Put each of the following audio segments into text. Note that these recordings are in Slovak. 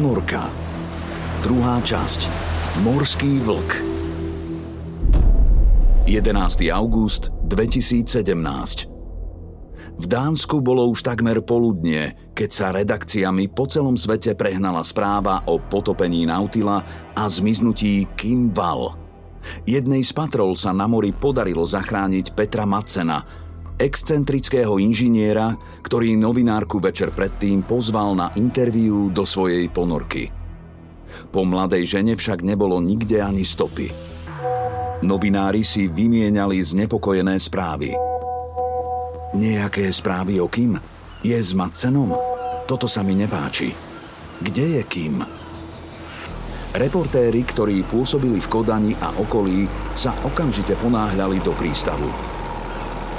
Ponorka. Druhá časť. Morský vlk. 11. august 2017 v Dánsku bolo už takmer poludnie, keď sa redakciami po celom svete prehnala správa o potopení Nautila a zmiznutí Kim Val. Jednej z patrol sa na mori podarilo zachrániť Petra Macena, excentrického inžiniera, ktorý novinárku večer predtým pozval na interviu do svojej ponorky. Po mladej žene však nebolo nikde ani stopy. Novinári si vymieniali znepokojené správy. Nejaké správy o Kim? Je s Madsenom? Toto sa mi nepáči. Kde je Kim? Reportéri, ktorí pôsobili v Kodani a okolí, sa okamžite ponáhľali do prístavu.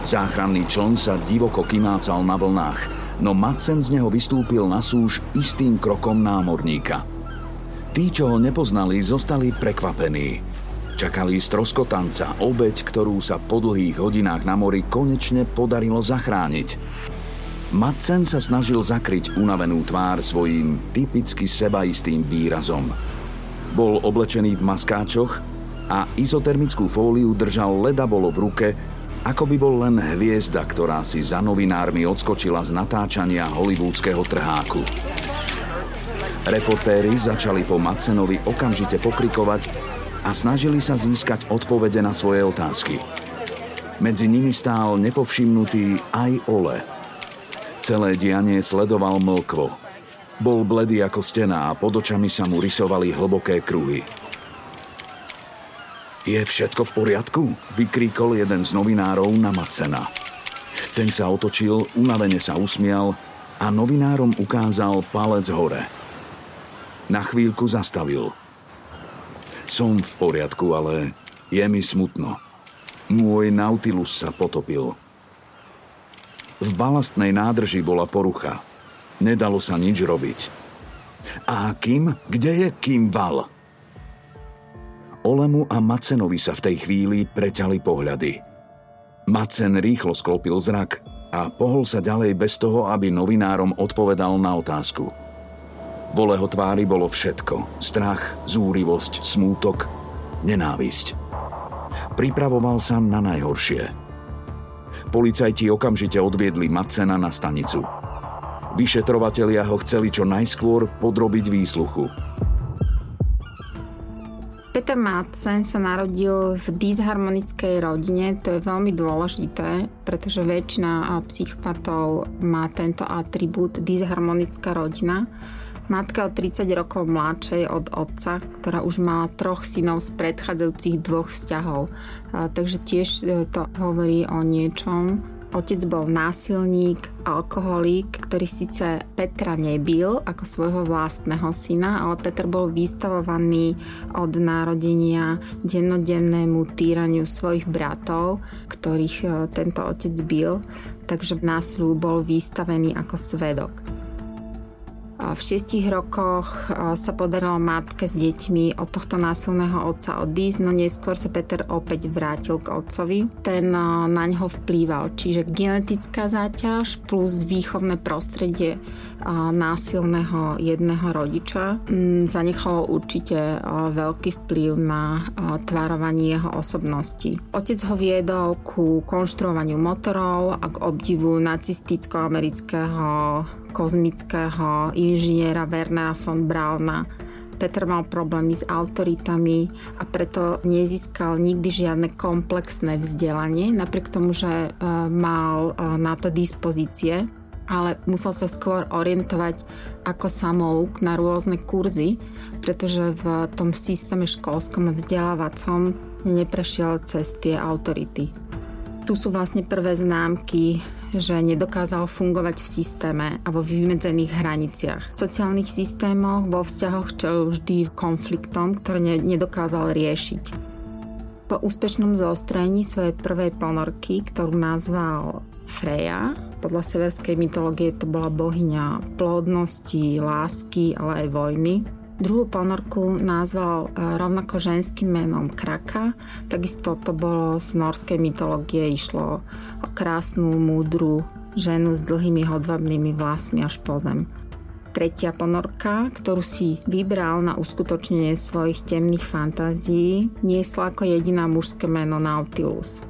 Záchranný čln sa divoko kymácal na vlnách, no Madsen z neho vystúpil na súž istým krokom námorníka. Tí, čo ho nepoznali, zostali prekvapení. Čakali stroskotanca, obeď, ktorú sa po dlhých hodinách na mori konečne podarilo zachrániť. Madsen sa snažil zakryť unavenú tvár svojím typicky sebaistým výrazom. Bol oblečený v maskáčoch a izotermickú fóliu držal ledabolo v ruke, ako by bol len hviezda, ktorá si za novinármi odskočila z natáčania hollywoodského trháku. Reportéri začali po Macenovi okamžite pokrikovať a snažili sa získať odpovede na svoje otázky. Medzi nimi stál nepovšimnutý aj Ole. Celé dianie sledoval mlkvo. Bol bledý ako stena a pod očami sa mu rysovali hlboké kruhy. Je všetko v poriadku? Vykríkol jeden z novinárov na Macena. Ten sa otočil, unavene sa usmial a novinárom ukázal palec hore. Na chvíľku zastavil. Som v poriadku, ale je mi smutno. Môj Nautilus sa potopil. V balastnej nádrži bola porucha. Nedalo sa nič robiť. A Kim? Kde je Kim Val? Olemu a Macenovi sa v tej chvíli preťali pohľady. Macen rýchlo sklopil zrak a pohol sa ďalej bez toho, aby novinárom odpovedal na otázku. V Oleho tvári bolo všetko. Strach, zúrivosť, smútok, nenávisť. Pripravoval sa na najhoršie. Policajti okamžite odviedli Macena na stanicu. Vyšetrovatelia ho chceli čo najskôr podrobiť výsluchu – Peter Madsen sa narodil v disharmonickej rodine, to je veľmi dôležité, pretože väčšina psychopatov má tento atribút disharmonická rodina. Matka od 30 rokov mladšej od otca, ktorá už mala troch synov z predchádzajúcich dvoch vzťahov. Takže tiež e, to hovorí o niečom, Otec bol násilník, alkoholík, ktorý síce Petra nebil ako svojho vlastného syna, ale Petr bol vystavovaný od narodenia dennodennému týraniu svojich bratov, ktorých e, tento otec bil, takže násilu bol vystavený ako svedok. V šiestich rokoch sa podarilo matke s deťmi od tohto násilného otca odísť, no neskôr sa Peter opäť vrátil k otcovi. Ten na ňo vplýval, čiže genetická záťaž plus výchovné prostredie násilného jedného rodiča zanechalo určite veľký vplyv na tvárovanie jeho osobnosti. Otec ho viedol ku konštruovaniu motorov a k obdivu nacisticko-amerického kozmického inžiniera Wernera von Brauna. Peter mal problémy s autoritami a preto nezískal nikdy žiadne komplexné vzdelanie, napriek tomu, že e, mal e, na to dispozície, ale musel sa skôr orientovať ako samouk na rôzne kurzy, pretože v tom systéme školskom a vzdelávacom neprešiel cez tie autority. Tu sú vlastne prvé známky že nedokázal fungovať v systéme a vo vymedzených hraniciach. V sociálnych systémoch, vo vzťahoch čelil vždy konfliktom, ktoré nedokázal riešiť. Po úspešnom zostrení svojej prvej ponorky, ktorú nazval Freja, podľa severskej mytológie to bola bohyňa plodnosti, lásky, ale aj vojny, Druhú ponorku nazval e, rovnako ženským menom Kraka. Takisto to bolo z norskej mytológie, išlo o krásnu, múdru ženu s dlhými hodvabnými vlasmi až po zem. Tretia ponorka, ktorú si vybral na uskutočnenie svojich temných fantázií, niesla ako jediná mužské meno Nautilus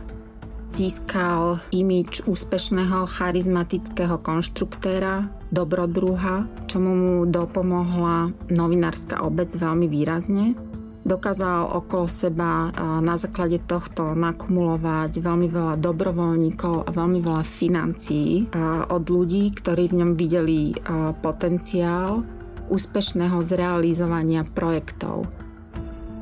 získal imič úspešného charizmatického konštruktéra, dobrodruha, čomu mu dopomohla novinárska obec veľmi výrazne. Dokázal okolo seba na základe tohto nakumulovať veľmi veľa dobrovoľníkov a veľmi veľa financií od ľudí, ktorí v ňom videli potenciál úspešného zrealizovania projektov.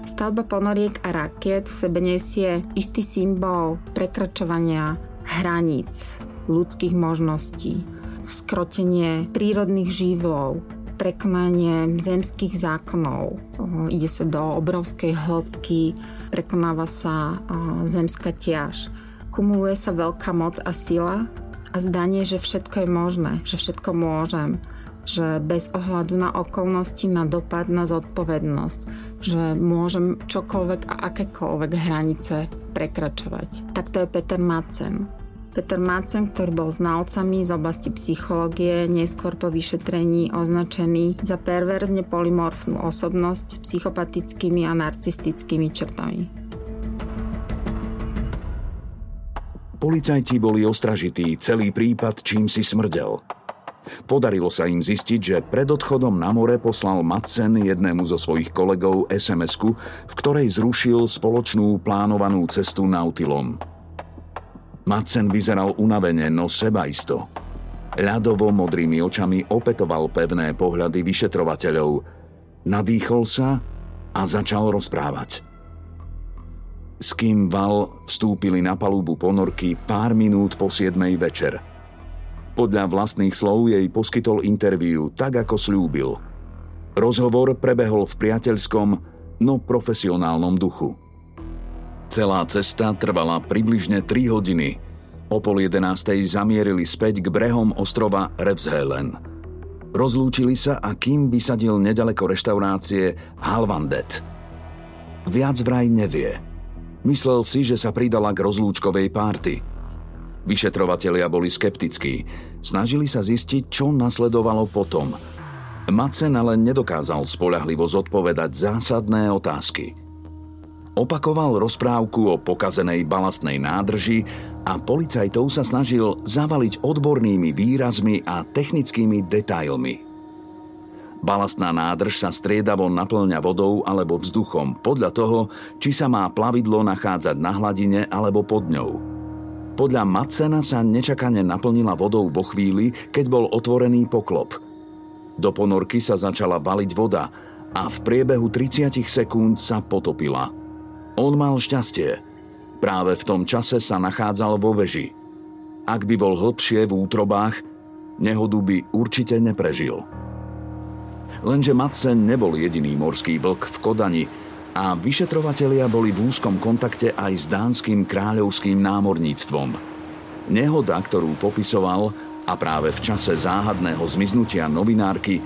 Stavba ponoriek a rakiet v sebe nesie istý symbol prekračovania hraníc ľudských možností, skrotenie prírodných živlov, prekonanie zemských zákonov. Ide sa do obrovskej hĺbky, prekonáva sa zemská ťaž. Kumuluje sa veľká moc a sila a zdanie, že všetko je možné, že všetko môžem že bez ohľadu na okolnosti, na dopad, na zodpovednosť, že môžem čokoľvek a akékoľvek hranice prekračovať. Tak to je Peter Macen. Peter Macen, ktorý bol znalcami z oblasti psychológie, neskôr po vyšetrení označený za perverzne polymorfnú osobnosť s psychopatickými a narcistickými črtami. Policajti boli ostražití, celý prípad čím si smrdel. Podarilo sa im zistiť, že pred odchodom na more poslal Madsen jednému zo svojich kolegov sms v ktorej zrušil spoločnú plánovanú cestu Nautilom. Madsen vyzeral unavene, no sebaisto. Ľadovo modrými očami opetoval pevné pohľady vyšetrovateľov. Nadýchol sa a začal rozprávať. S kým Val vstúpili na palubu ponorky pár minút po 7. večer – podľa vlastných slov jej poskytol interviu, tak ako slúbil. Rozhovor prebehol v priateľskom, no profesionálnom duchu. Celá cesta trvala približne 3 hodiny. O pol jedenástej zamierili späť k brehom ostrova Revshelen. Rozlúčili sa a kým vysadil nedaleko reštaurácie Halvandet. Viac vraj nevie. Myslel si, že sa pridala k rozlúčkovej párty – Vyšetrovatelia boli skeptickí. Snažili sa zistiť, čo nasledovalo potom. Macen ale nedokázal spolahlivo zodpovedať zásadné otázky. Opakoval rozprávku o pokazenej balastnej nádrži a policajtov sa snažil zavaliť odbornými výrazmi a technickými detailmi. Balastná nádrž sa striedavo naplňa vodou alebo vzduchom podľa toho, či sa má plavidlo nachádzať na hladine alebo pod ňou. Podľa Macena sa nečakane naplnila vodou vo chvíli, keď bol otvorený poklop. Do ponorky sa začala valiť voda a v priebehu 30 sekúnd sa potopila. On mal šťastie. Práve v tom čase sa nachádzal vo veži. Ak by bol hlbšie v útrobách, nehodu by určite neprežil. Lenže Madsen nebol jediný morský vlk v Kodani, a vyšetrovatelia boli v úzkom kontakte aj s dánskym kráľovským námorníctvom. Nehoda, ktorú popisoval, a práve v čase záhadného zmiznutia novinárky,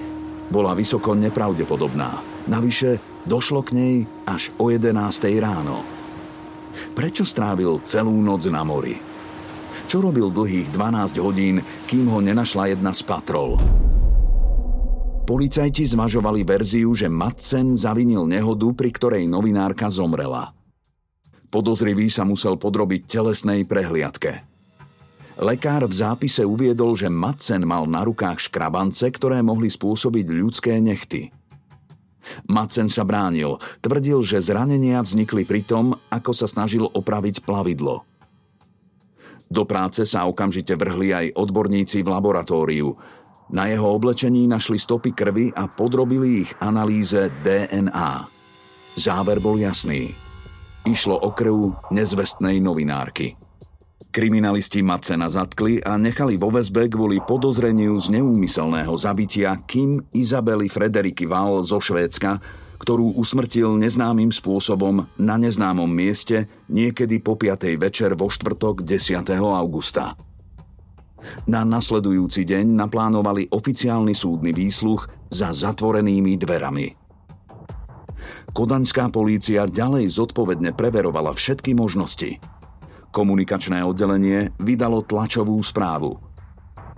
bola vysoko nepravdepodobná. Navyše došlo k nej až o 11. ráno. Prečo strávil celú noc na mori? Čo robil dlhých 12 hodín, kým ho nenašla jedna z patrol? Policajti zvažovali verziu, že Madsen zavinil nehodu, pri ktorej novinárka zomrela. Podozrivý sa musel podrobiť telesnej prehliadke. Lekár v zápise uviedol, že Madsen mal na rukách škrabance, ktoré mohli spôsobiť ľudské nechty. Madsen sa bránil, tvrdil, že zranenia vznikli pri tom, ako sa snažil opraviť plavidlo. Do práce sa okamžite vrhli aj odborníci v laboratóriu, na jeho oblečení našli stopy krvi a podrobili ich analýze DNA. Záver bol jasný. Išlo o krv nezvestnej novinárky. Kriminalisti Macena zatkli a nechali vo väzbe kvôli podozreniu z neúmyselného zabitia Kim Izabely Frederiky Val zo Švédska, ktorú usmrtil neznámym spôsobom na neznámom mieste niekedy po 5. večer vo štvrtok 10. augusta. Na nasledujúci deň naplánovali oficiálny súdny výsluch za zatvorenými dverami. Kodaňská polícia ďalej zodpovedne preverovala všetky možnosti. Komunikačné oddelenie vydalo tlačovú správu.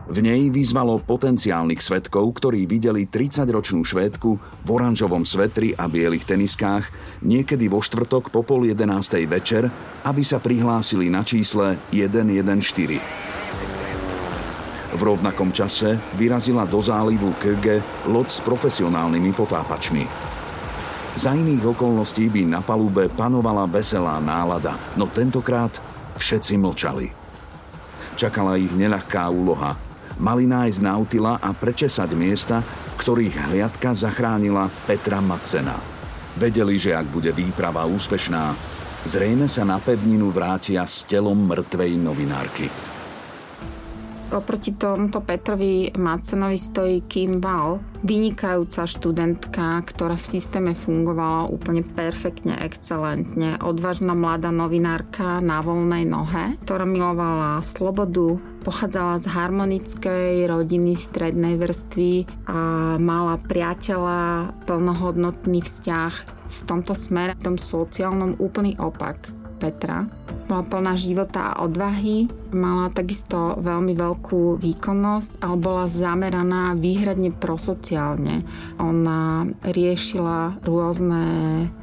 V nej vyzvalo potenciálnych svetkov, ktorí videli 30-ročnú švédku v oranžovom svetri a bielých teniskách niekedy vo štvrtok po pol 11. večer, aby sa prihlásili na čísle 114. V rovnakom čase vyrazila do zálivu Köge loď s profesionálnymi potápačmi. Za iných okolností by na palube panovala veselá nálada, no tentokrát všetci mlčali. Čakala ich neľahká úloha. Mali nájsť Nautila a prečesať miesta, v ktorých hliadka zachránila Petra Macena. Vedeli, že ak bude výprava úspešná, zrejme sa na pevninu vrátia s telom mŕtvej novinárky. Oproti tomuto Petrovi Macenovi stojí Kim Val, vynikajúca študentka, ktorá v systéme fungovala úplne perfektne, excelentne. Odvážna mladá novinárka na voľnej nohe, ktorá milovala slobodu, pochádzala z harmonickej rodiny strednej vrstvy a mala priateľa, plnohodnotný vzťah v tomto smere, v tom sociálnom úplný opak Petra bola plná života a odvahy, mala takisto veľmi veľkú výkonnosť, ale bola zameraná výhradne prosociálne. Ona riešila rôzne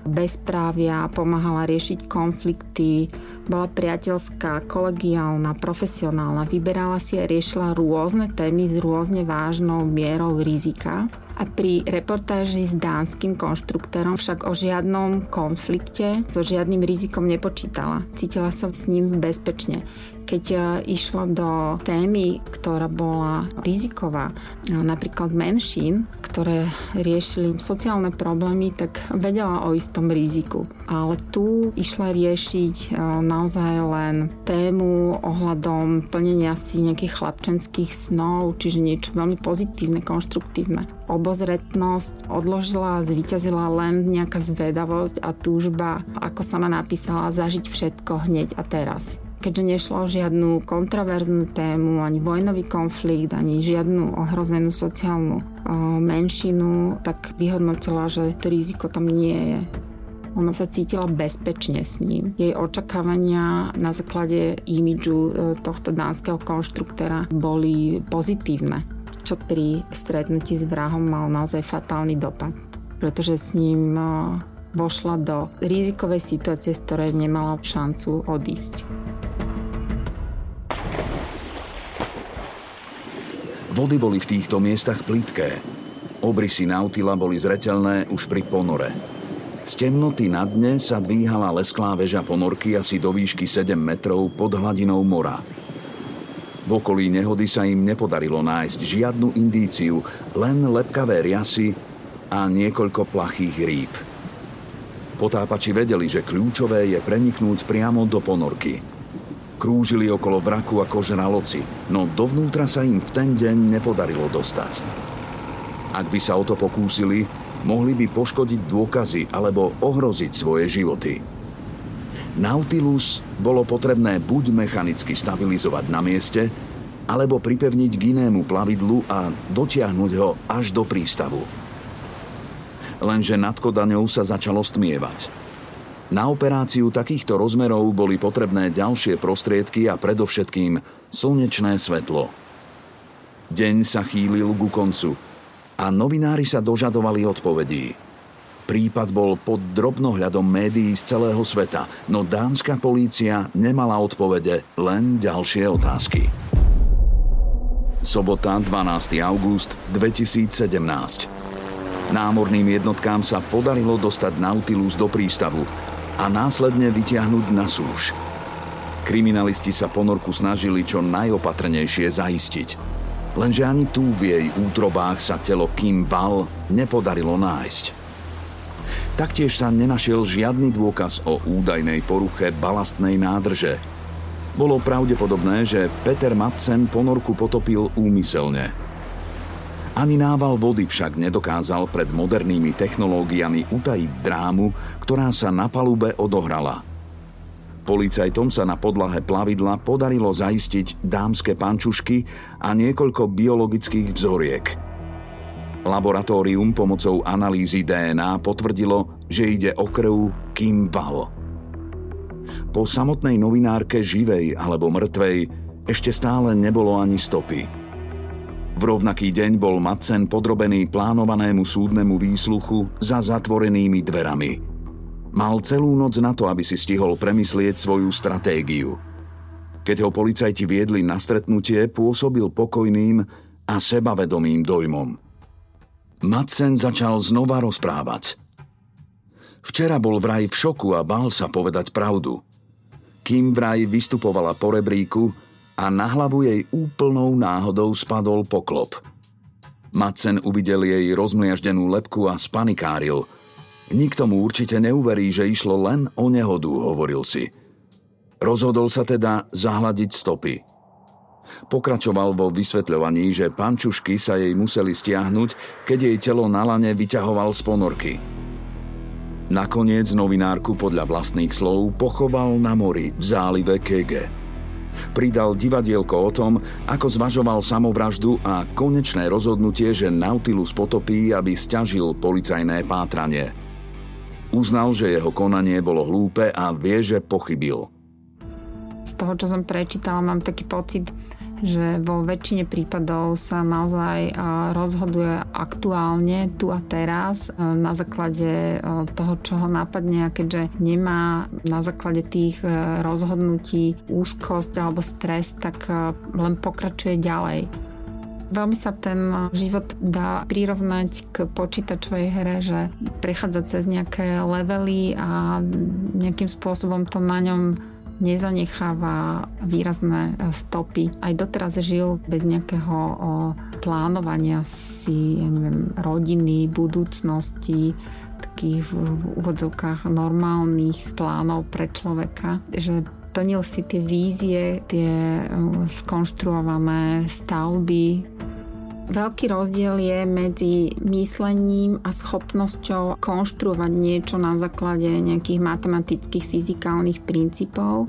bezprávia, pomáhala riešiť konflikty, bola priateľská, kolegiálna, profesionálna, vyberala si a riešila rôzne témy s rôzne vážnou mierou rizika a pri reportáži s dánskym konštruktérom však o žiadnom konflikte, so žiadnym rizikom nepočítala. Cítila sa s ním bezpečne. Keď e, išlo do témy, ktorá bola riziková, e, napríklad menšín, ktoré riešili sociálne problémy, tak vedela o istom riziku. Ale tu išla riešiť e, naozaj len tému ohľadom plnenia si nejakých chlapčenských snov, čiže niečo veľmi pozitívne, konštruktívne. Obozretnosť odložila zvíťazila len nejaká zvedavosť a túžba, ako sama napísala, zažiť všetko hneď a teraz keďže nešlo o žiadnu kontroverznú tému, ani vojnový konflikt, ani žiadnu ohrozenú sociálnu menšinu, tak vyhodnotila, že to riziko tam nie je. Ona sa cítila bezpečne s ním. Jej očakávania na základe imidžu e, tohto dánskeho konštruktéra boli pozitívne, čo pri stretnutí s vrahom mal naozaj fatálny dopad, pretože s ním e, vošla do rizikovej situácie, z ktorej nemala šancu odísť. Vody boli v týchto miestach plítké. Obrysy Nautila boli zretelné už pri ponore. Z temnoty na dne sa dvíhala lesklá väža ponorky asi do výšky 7 metrov pod hladinou mora. V okolí nehody sa im nepodarilo nájsť žiadnu indíciu, len lepkavé riasy a niekoľko plachých rýb. Potápači vedeli, že kľúčové je preniknúť priamo do ponorky – Krúžili okolo vraku ako žraloci, no dovnútra sa im v ten deň nepodarilo dostať. Ak by sa o to pokúsili, mohli by poškodiť dôkazy alebo ohroziť svoje životy. Nautilus bolo potrebné buď mechanicky stabilizovať na mieste, alebo pripevniť k inému plavidlu a dotiahnuť ho až do prístavu. Lenže nad Kodaňou sa začalo stmievať. Na operáciu takýchto rozmerov boli potrebné ďalšie prostriedky a predovšetkým slnečné svetlo. Deň sa chýlil ku koncu a novinári sa dožadovali odpovedí. Prípad bol pod drobnohľadom médií z celého sveta, no dánska polícia nemala odpovede, len ďalšie otázky. Sobota, 12. august 2017. Námorným jednotkám sa podarilo dostať Nautilus do prístavu a následne vytiahnuť na súž. Kriminalisti sa ponorku snažili čo najopatrnejšie zaistiť. Lenže ani tu v jej útrobách sa telo Kim Val nepodarilo nájsť. Taktiež sa nenašiel žiadny dôkaz o údajnej poruche balastnej nádrže. Bolo pravdepodobné, že Peter Madsen ponorku potopil úmyselne – ani nával vody však nedokázal pred modernými technológiami utajiť drámu, ktorá sa na palube odohrala. Policajtom sa na podlahe plavidla podarilo zaistiť dámske pančušky a niekoľko biologických vzoriek. Laboratórium pomocou analýzy DNA potvrdilo, že ide o krv Kim Val. Po samotnej novinárke živej alebo mŕtvej ešte stále nebolo ani stopy – v rovnaký deň bol Madsen podrobený plánovanému súdnemu výsluchu za zatvorenými dverami. Mal celú noc na to, aby si stihol premyslieť svoju stratégiu. Keď ho policajti viedli na stretnutie, pôsobil pokojným a sebavedomým dojmom. Madsen začal znova rozprávať. Včera bol vraj v šoku a bál sa povedať pravdu. Kým vraj vystupovala po rebríku, a na hlavu jej úplnou náhodou spadol poklop. Madsen uvidel jej rozmliaždenú lepku a spanikáril. Nikto mu určite neuverí, že išlo len o nehodu, hovoril si. Rozhodol sa teda zahľadiť stopy. Pokračoval vo vysvetľovaní, že pančušky sa jej museli stiahnuť, keď jej telo na lane vyťahoval z ponorky. Nakoniec novinárku podľa vlastných slov pochoval na mori v zálive Kege. Pridal divadielko o tom, ako zvažoval samovraždu a konečné rozhodnutie, že Nautilus potopí, aby stiažil policajné pátranie. Uznal, že jeho konanie bolo hlúpe a vie, že pochybil. Z toho, čo som prečítala, mám taký pocit, že vo väčšine prípadov sa naozaj rozhoduje aktuálne tu a teraz na základe toho, čo ho napadne a keďže nemá na základe tých rozhodnutí úzkosť alebo stres, tak len pokračuje ďalej. Veľmi sa ten život dá prirovnať k počítačovej hre, že prechádza cez nejaké levely a nejakým spôsobom to na ňom nezanecháva výrazné e, stopy. Aj doteraz žil bez nejakého plánovania si, ja neviem, rodiny, budúcnosti, takých v úvodzovkách normálnych plánov pre človeka, že plnil si tie vízie, tie skonštruované stavby, Veľký rozdiel je medzi myslením a schopnosťou konštruovať niečo na základe nejakých matematických, fyzikálnych princípov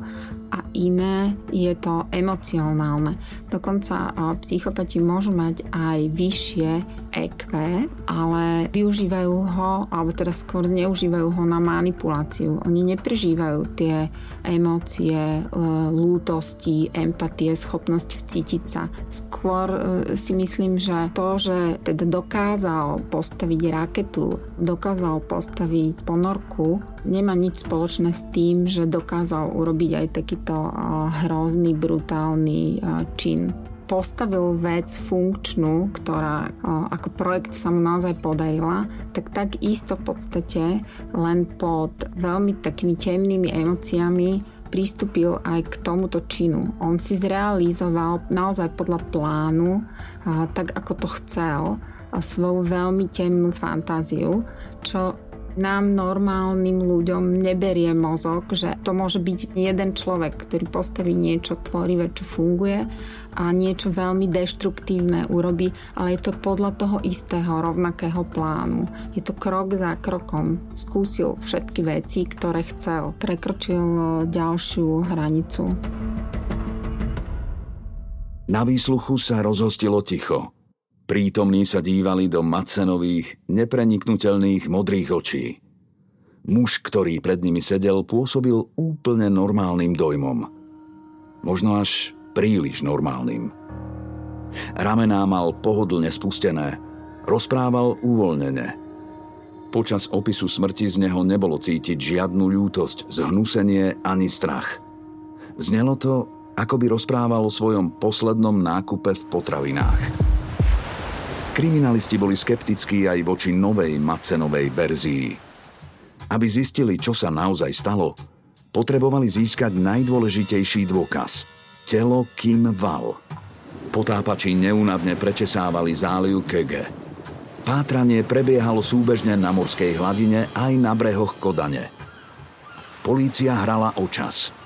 a iné je to emocionálne. Dokonca psychopati môžu mať aj vyššie EQ, ale využívajú ho, alebo teda skôr zneužívajú ho na manipuláciu. Oni neprežívajú tie emócie, e, lútosti, empatie, schopnosť vcítiť sa. Skôr e, si myslím, že to, že teda dokázal postaviť raketu, dokázal postaviť ponorku, nemá nič spoločné s tým, že dokázal urobiť aj taký takýto hrozný, brutálny čin postavil vec funkčnú, ktorá ako projekt sa mu naozaj podarila, tak takisto v podstate len pod veľmi takými temnými emóciami pristúpil aj k tomuto činu. On si zrealizoval naozaj podľa plánu, tak ako to chcel, svoju veľmi temnú fantáziu, čo nám normálnym ľuďom neberie mozog, že to môže byť jeden človek, ktorý postaví niečo tvorivé, čo funguje a niečo veľmi deštruktívne urobí, ale je to podľa toho istého, rovnakého plánu. Je to krok za krokom. Skúsil všetky veci, ktoré chcel. Prekročil ďalšiu hranicu. Na výsluchu sa rozhostilo ticho. Prítomní sa dívali do Macenových, nepreniknutelných modrých očí. Muž, ktorý pred nimi sedel, pôsobil úplne normálnym dojmom. Možno až príliš normálnym. Ramená mal pohodlne spustené, rozprával uvoľnene. Počas opisu smrti z neho nebolo cítiť žiadnu ľútosť, zhnusenie ani strach. Znelo to, ako by rozprával o svojom poslednom nákupe v potravinách. Kriminalisti boli skeptickí aj voči novej Macenovej verzii. Aby zistili, čo sa naozaj stalo, potrebovali získať najdôležitejší dôkaz – telo Kim Val. Potápači neúnavne prečesávali záliv Kege. Pátranie prebiehalo súbežne na morskej hladine aj na brehoch Kodane. Polícia hrala o čas –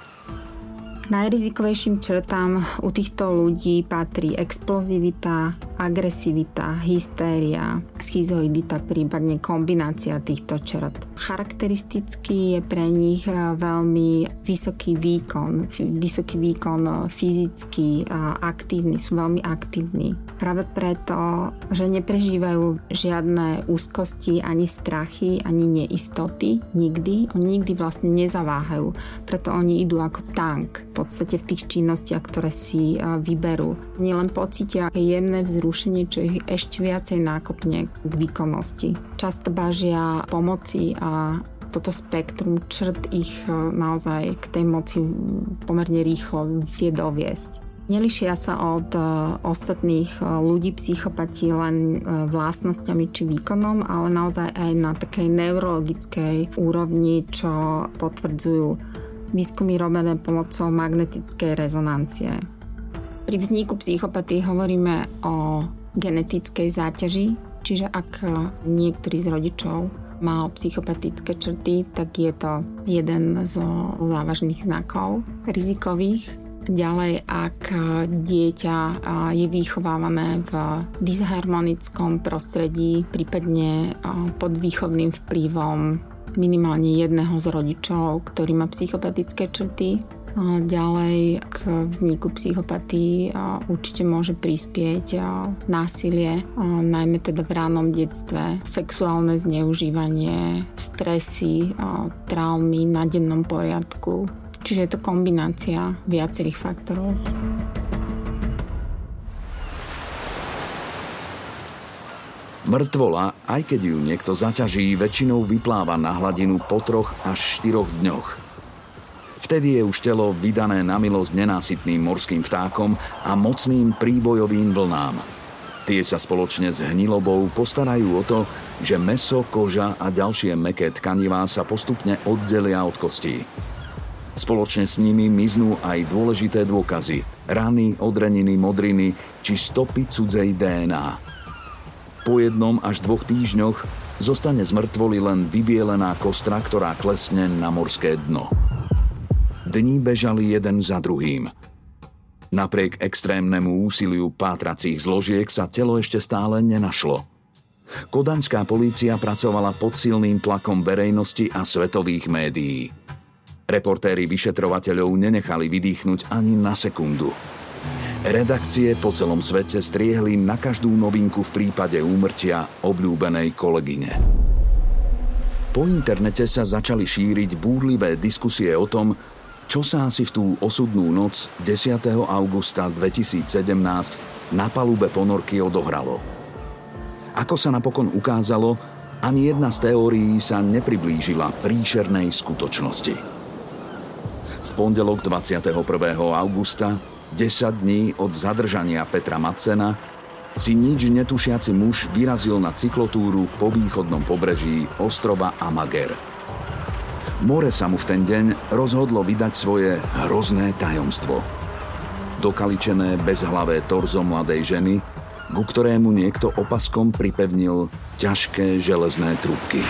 najrizikovejším črtám u týchto ľudí patrí explozivita, agresivita, hystéria, schizoidita, prípadne kombinácia týchto črt. Charakteristický je pre nich eh, veľmi vysoký výkon, vysoký výkon eh, fyzicky a aktívny, sú veľmi aktívni. Práve preto, že neprežívajú žiadne úzkosti, ani strachy, ani neistoty, nikdy, oni nikdy vlastne nezaváhajú, preto oni idú ako tank podstate v tých činnostiach, ktoré si vyberú. Nielen pocítia jemné vzrušenie, čo ich ešte viacej nákopne k výkonnosti. Často bažia pomoci a toto spektrum črt ich naozaj k tej moci pomerne rýchlo vie doviesť. Nelišia sa od ostatných ľudí psychopatí len vlastnosťami či výkonom, ale naozaj aj na takej neurologickej úrovni, čo potvrdzujú výskumy robené pomocou magnetickej rezonancie. Pri vzniku psychopatie hovoríme o genetickej záťaži, čiže ak niektorý z rodičov mal psychopatické črty, tak je to jeden z závažných znakov rizikových. Ďalej, ak dieťa je vychovávané v disharmonickom prostredí, prípadne pod výchovným vplyvom minimálne jedného z rodičov, ktorý má psychopatické črty. Ďalej k vzniku psychopatii určite môže prispieť násilie, najmä teda v ránom detstve, sexuálne zneužívanie, stresy, traumy na dennom poriadku. Čiže je to kombinácia viacerých faktorov. Mŕtvola, aj keď ju niekto zaťaží, väčšinou vypláva na hladinu po troch až štyroch dňoch. Vtedy je už telo vydané na milosť nenásytným morským vtákom a mocným príbojovým vlnám. Tie sa spoločne s hnilobou postarajú o to, že meso, koža a ďalšie meké tkanivá sa postupne oddelia od kostí. Spoločne s nimi miznú aj dôležité dôkazy, rany, odreniny, modriny či stopy cudzej DNA. Po jednom až dvoch týždňoch zostane z mŕtvoly len vybielená kostra, ktorá klesne na morské dno. Dní bežali jeden za druhým. Napriek extrémnemu úsiliu pátracích zložiek sa telo ešte stále nenašlo. Kodaňská polícia pracovala pod silným tlakom verejnosti a svetových médií. Reportéri vyšetrovateľov nenechali vydýchnuť ani na sekundu. Redakcie po celom svete striehli na každú novinku v prípade úmrtia obľúbenej kolegyne. Po internete sa začali šíriť búrlivé diskusie o tom, čo sa asi v tú osudnú noc 10. augusta 2017 na palube ponorky odohralo. Ako sa napokon ukázalo, ani jedna z teórií sa nepriblížila príšernej skutočnosti. V pondelok 21. augusta 10 dní od zadržania Petra Macena si nič netušiaci muž vyrazil na cyklotúru po východnom pobreží ostrova Amager. More sa mu v ten deň rozhodlo vydať svoje hrozné tajomstvo. Dokaličené bezhlavé torzo mladej ženy, ku ktorému niekto opaskom pripevnil ťažké železné trúbky.